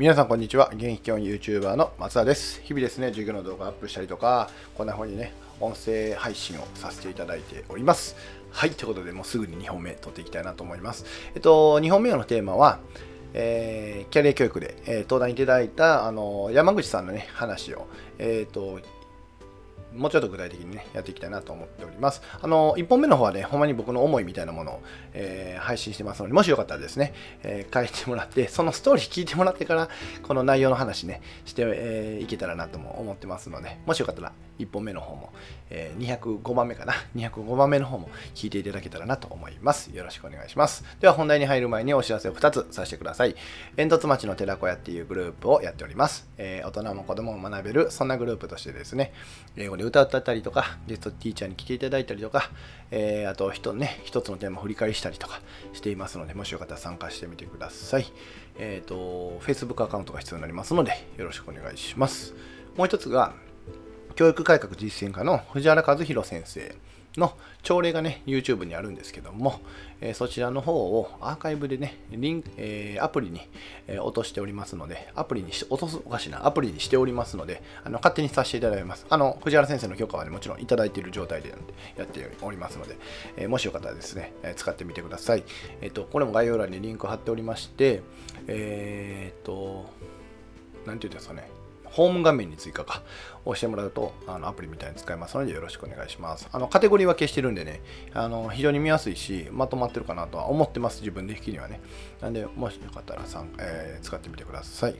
皆さんこんにちは。現役教員 YouTuber の松田です。日々ですね授業の動画アップしたりとかこんな風にね音声配信をさせていただいております。はいということでもうすぐに2本目撮っていきたいなと思います。えっと2本目のテーマはえー、キャリア教育で、えー、登壇いただいたあの山口さんのね話を、えーともうちょっと具体的にね、やっていきたいなと思っております。あの、1本目の方はね、ほんまに僕の思いみたいなものを、えー、配信してますので、もしよかったらですね、えー、書いてもらって、そのストーリー聞いてもらってから、この内容の話ね、して、えー、いけたらなとも思ってますので、もしよかったら、1本目の方も、えー、205番目かな、205番目の方も聞いていただけたらなと思います。よろしくお願いします。では、本題に入る前にお知らせを2つさせてください。煙突町の寺子屋っていうグループをやっております。えー、大人も子供も学べる、そんなグループとしてですね、英語で歌ったりとか、ゲストティーチャーに来ていただいたりとか、えー、あと一ね、一つのテーマを振り返りしたりとかしていますので、もしよかったら参加してみてください。えっ、ー、と、Facebook アカウントが必要になりますので、よろしくお願いします。もう一つが、教育改革実践家の藤原和弘先生の朝礼がね、YouTube にあるんですけども、えー、そちらの方をアーカイブでね、リンえー、アプリに、えー、落としておりますので、アプリにし、落とすおかしいな、アプリにしておりますので、あの勝手にさせていただきます。あの、藤原先生の許可はね、もちろんいただいている状態でやっておりますので、えもしよかったらですね、え使ってみてください。えっ、と、これも概要欄にリンク貼っておりまして、えっと、なんて言うんですかね、ホーム画面に追加か押してもらうとあのアプリみたいに使えますのでよろしくお願いします。あのカテゴリーは消してるんでねあの非常に見やすいしまとまってるかなとは思ってます自分的にはね。なんでもしよかったらさん、えー、使ってみてください。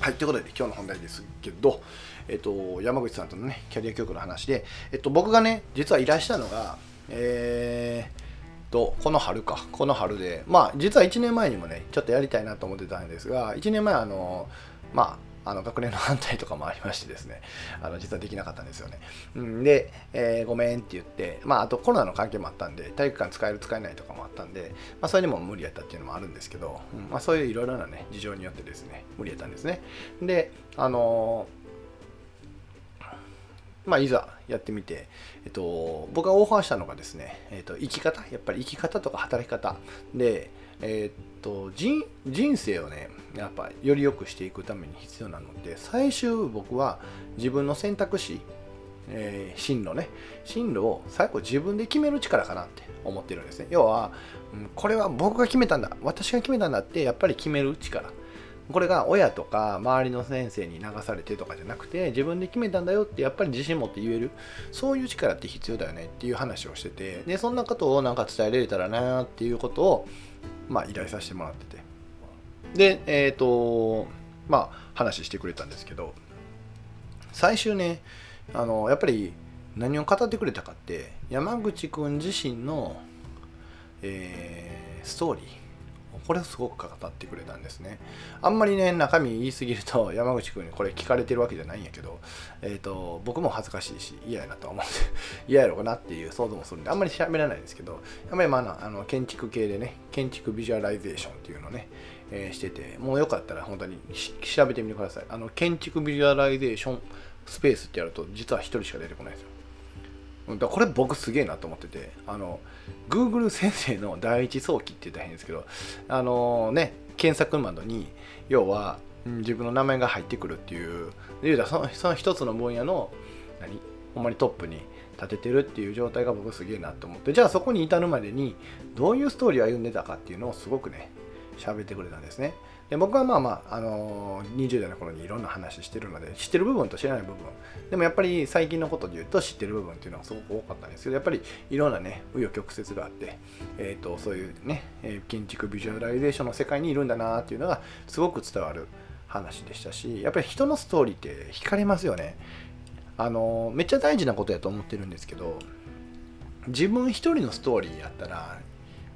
はい、ということで今日の本題ですけど、えっと、山口さんとのねキャリア教育の話で、えっと、僕がね実はいらしたのが、えー、とこの春かこの春でまあ実は1年前にもねちょっとやりたいなと思ってたんですが1年前あのまあの学年の反対とかもありましてですね、あの実はできなかったんですよね。うん、で、えー、ごめんって言って、まあ、あとコロナの関係もあったんで、体育館使える、使えないとかもあったんで、まあ、それでも無理やったっていうのもあるんですけど、うんまあ、そういういろいろなね、事情によってですね、無理やったんですね。で、あのー、まあ、いざやってみて、えっと、僕がオファーしたのがですね、えっと、生き方、やっぱり生き方とか働き方で、えっと人人生をねやっぱより良くしていくために必要なので最終僕は自分の選択肢、えー、進路ね。進路を最後自分で決める力かなって思ってるんですね。要は、うん、これは僕が決めたんだ。私が決めたんだってやっぱり決める力。これが親とか周りの先生に流されてとかじゃなくて自分で決めたんだよってやっぱり自信持って言える。そういう力って必要だよねっていう話をしてて。でそんなことをなんか伝えられたらなっていうことをまあ、依頼させてもらってて。でえっ、ー、とまあ話してくれたんですけど最終ねあのやっぱり何を語ってくれたかって山口くん自身の、えー、ストーリー。これすごく語ってくれたんですね。あんまりね、中身言いすぎると山口君にこれ聞かれてるわけじゃないんやけど、えっ、ー、と、僕も恥ずかしいし嫌やなと思って 嫌やろうなっていう想像もするんで、あんまり喋らないんですけど、やっぱりまあ、あの建築系でね、建築ビジュアライゼーションっていうのね、えー、してて、もうよかったら本当に調べてみてください。あの、建築ビジュアライゼーションスペースってやると、実は1人しか出てこないですよ。だこれ僕すげえなと思っててあの Google 先生の第一早期って言ったら変ですけどあのね検索窓に要は自分の名前が入ってくるっていう言うたらそのその一つの分野の何ほんまにトップに立ててるっていう状態が僕すげえなと思ってじゃあそこに至るまでにどういうストーリーを歩んでたかっていうのをすごくね喋ってくれたんですね。で僕はまあまあ、あのー、20代の頃にいろんな話してるので知ってる部分と知らない部分。でもやっぱり最近のことで言うと知ってる部分っていうのがすごく多かったんですけどやっぱりいろんなね紆余曲折があって、えーと、そういうね建築ビジュアライゼーションの世界にいるんだなっていうのがすごく伝わる話でしたしやっぱり人のストーリーって惹かれますよね。あのー、めっちゃ大事なことやと思ってるんですけど自分一人のストーリーやったら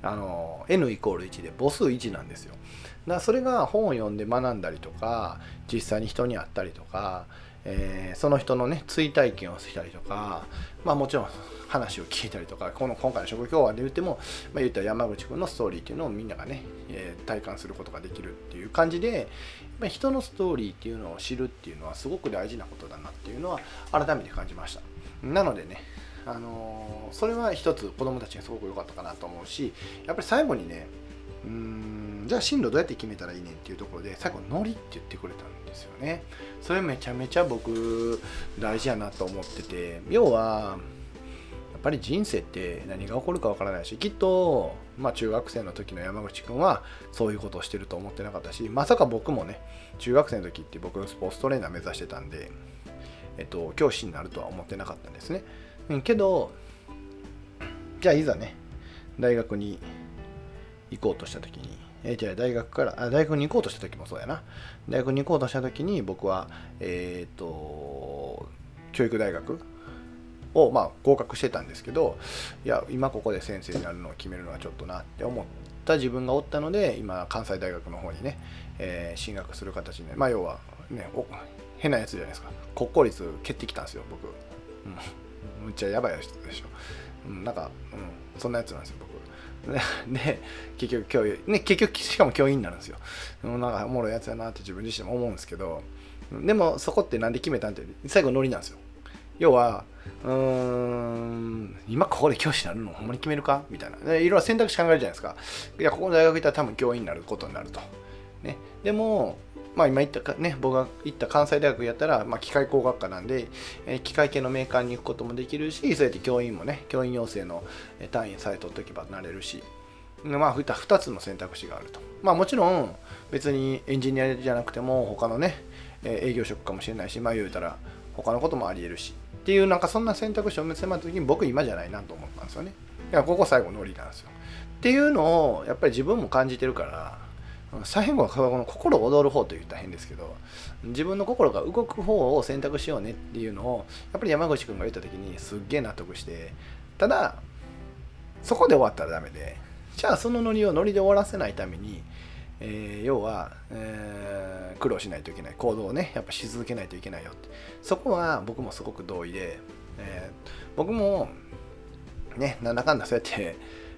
あの N イコール1で母数1なんですよ。だそれが本を読んで学んだりとか実際に人に会ったりとか、えー、その人のね追体験をしたりとかまあもちろん話を聞いたりとかこの今回の職業話で言っても、まあ、言ったら山口君のストーリーっていうのをみんながね、えー、体感することができるっていう感じで、まあ、人のストーリーっていうのを知るっていうのはすごく大事なことだなっていうのは改めて感じました。なのでねあのー、それは一つ子供たちにすごく良かったかなと思うしやっぱり最後にねうん。じゃあ進路どうやって決めたらいいねんっていうところで最後ノリって言ってくれたんですよね。それめちゃめちゃ僕大事やなと思ってて要はやっぱり人生って何が起こるかわからないしきっと、まあ、中学生の時の山口君はそういうことをしてると思ってなかったしまさか僕もね中学生の時って僕スポーツトレーナー目指してたんで、えっと、教師になるとは思ってなかったんですね、うん、けどじゃあいざね大学に行こうとした時に。えー、じゃあ大学からあ大学に行こうとした時もそうやな。大学に行こうとした時に僕はえっ、ー、と教育大学をまあ合格してたんですけどいや今ここで先生になるのを決めるのはちょっとなって思った自分がおったので今関西大学の方にね、えー、進学する形でまあ要はね変なやつじゃないですか。国公立蹴ってきたんですよ僕、うん、むっちゃやばい人でしょ、うん、なんか、うん、そんなやつなんですよ僕。で結局教員ね結局しかも教員になるんですよ。なんかおもろいやつやなって自分自身も思うんですけどでもそこって何で決めたんって最後ノリなんですよ。要はうーん今ここで教師になるのほんまに決めるか？みたいな。いろいろ選択肢考えるじゃないですか。いやここの大学行ったら多分教員になることになると。ね。でもまあ、今言ったかね、僕が行った関西大学やったら、まあ、機械工学科なんで、え、機械系のメーカーに行くこともできるし、そうやって教員もね、教員養成の単位さえ取っておけばなれるし、まあ、2つの選択肢があると。まあ、もちろん、別にエンジニアじゃなくても、他のね、営業職かもしれないし、まあ、言うたら、他のこともあり得るし、っていう、なんかそんな選択肢を見せまった時に、僕今じゃないなと思ったんですよね。いや、ここ最後ノリなんですよ。っていうのを、やっぱり自分も感じてるから、最後はこの心躍る方と言ったら変ですけど自分の心が動く方を選択しようねっていうのをやっぱり山口君が言った時にすっげえ納得してただそこで終わったらダメでじゃあそのノリをノリで終わらせないために、えー、要は、えー、苦労しないといけない行動をねやっぱし続けないといけないよって。そこは僕もすごく同意で、えー、僕もねなんだかんだそうやって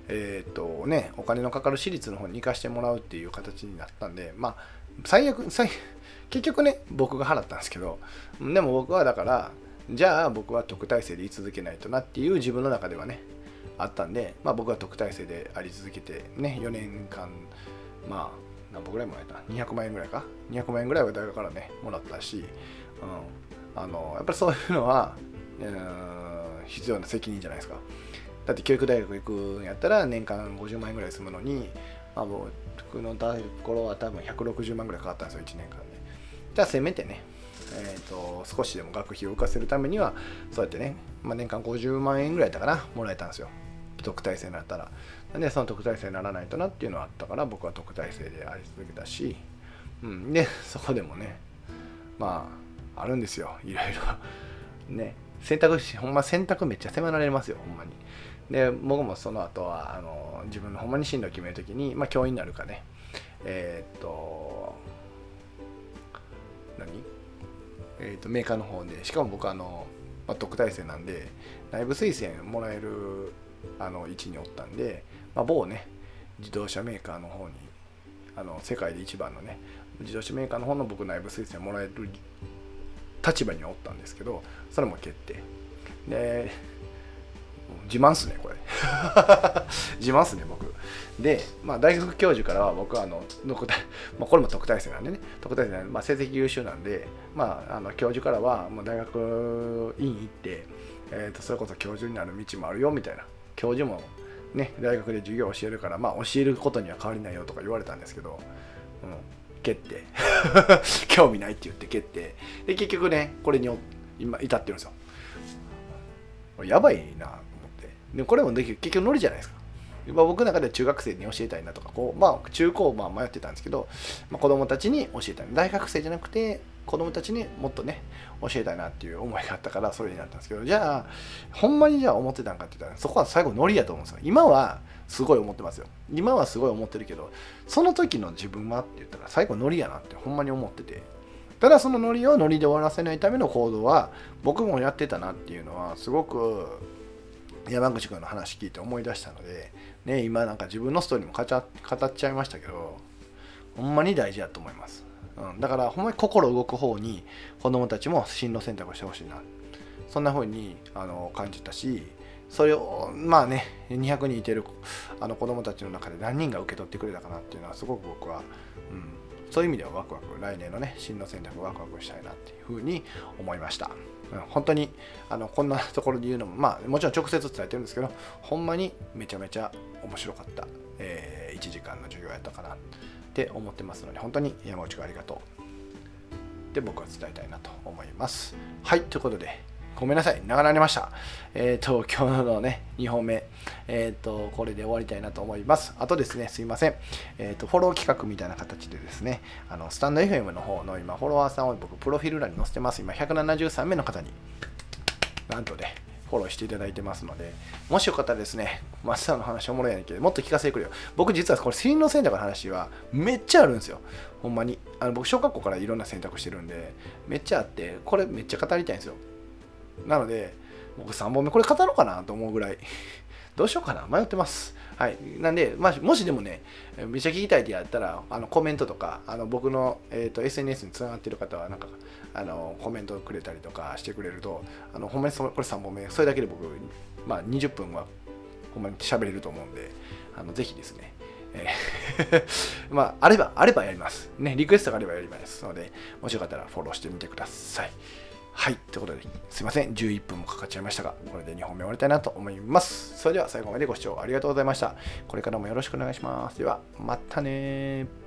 えっ、とね、お金のかかる私立の方に行かしてもらうっていう形になったんで、まあ、最悪、最 結局ね、僕が払ったんですけど、でも僕はだから、じゃあ僕は特待生で居続けないとなっていう自分の中ではね、あったんで、まあ僕は特待生であり続けて、ね、4年間、まあ、何本ぐらいもらえた ?200 万円ぐらいか ?200 万円ぐらいは大学からね、もらったし、うん、あの、やっぱりそういうのは、うん、必要な責任じゃないですか。だって教育大学行くんやったら年間50万円ぐらい済むのに、まあ、僕のところは多分160万ぐらいかかったんですよ1年間でじゃあせめてね、えーと、少しでも学費を浮かせるためにはそうやってね、まあ、年間50万円ぐらいだったかなもらえたんですよ。特待生になったら。なんでその特待生にならないとなっていうのはあったから僕は特待生であり続けたし、うん、で そこでもねまああるんですよ。いろいろ。ね選択肢ほんま選択めっちゃ迫られますよほんまに。で僕もその後はあの自分のほんまに進路を決めるときに、まあ、教員になるかね。えー、っと何？えー、っとメーカーの方で。しかも僕あの、まあ、特待生なんで内部推薦もらえるあの位置におったんで、まあ、某ね自動車メーカーの方にあの世界で一番のね自動車メーカーの方の僕内部推薦もらえる立場におったんですけどそれも決定。で自慢っすねこれ。自慢っすね僕。で、まあ、大学教授からは僕はあのまあ、これも特待生なんでね。特待生なんで、まあ、成績優秀なんで、まあ、あの教授からはもう大学院行って、えーと、それこそ教授になる道もあるよみたいな。教授もね大学で授業教えるから、まあ、教えることには変わりないよとか言われたんですけど、うん、決定 興味ないって言って決定で結局ねこれに今至ってるんですよ。やばいな。でこれもできる結局ノリじゃないですか。まあ、僕の中では中学生に教えたいなとかこう、まあ、中高まあ迷ってたんですけど、まあ、子供たちに教えたい。大学生じゃなくて子供たちにもっとね教えたいなっていう思いがあったからそれになったんですけどじゃあほんまにじゃあ思ってたんかって言ったらそこは最後ノリやと思うんですよ。今はすごい思ってますよ。今はすごい思ってるけどその時の自分はって言ったら最後ノリやなってほんまに思ってて。ただそのノリをノリで終わらせないための行動は僕もやってたなっていうのはすごく山口君の話聞いて思い出したので、ね、今なんか自分のストーリーも語っちゃいましたけどほんまに大事だと思います、うん、だからほんまに心動く方に子供たちも進路選択をしてほしいな。そんな風にあの感じたしそれをまあね200人いてるあの子供たちの中で何人が受け取ってくれたかなっていうのはすごく僕は、うん、そういう意味ではワクワク来年のね進路選択ワクワクしたいなっていうふうに思いました、本当にあのこんなところで言うのもまあもちろん直接伝えてるんですけどほんまにめちゃめちゃ面白かった、えー、1時間の授業やったかなって思ってますので本当に山内君ありがとう。で僕は伝えたいなと思います。はいということでごめんなさい、長なりました。えっ、ー、と、今日のね、2本目、えっ、ー、と、これで終わりたいなと思います。あとですね、すいません。えっ、ー、と、フォロー企画みたいな形でですね、あの、スタンド FM の方の今、フォロワーさんを僕、プロフィール欄に載せてます。今、173名の方に、なんとね、フォローしていただいてますので、もしよかったらですね、マスターの話おもろいやねんけど、もっと聞かせてくれよ。僕実はこれ、進路選択の話はめっちゃあるんですよ。ほんまに。あの僕、小学校からいろんな選択してるんで、めっちゃあって、これめっちゃ語りたいんですよ。なので、僕3本目これ語ろうかなと思うぐらい どうしようかな迷ってます。はい。なんで、まあ、もしでもね、めっちゃ聞きたいってやったら、あのコメントとか、あの僕の、えーと、SNS につながってる方は、なんか、あのコメントくれたりとかしてくれると、あのほんまにそこれ3本目、それだけで僕、まあ、20分はほんまに喋れると思うんで、あのぜひですね、えー まあ、あれば、あればやります。ね、リクエストがあればやりますので、もしよかったらフォローしてみてください。はい。ということで、すいません。11分もかかっちゃいましたが、これで2本目終わりたいなと思います。それでは最後までご視聴ありがとうございました。これからもよろしくお願いします。では、またね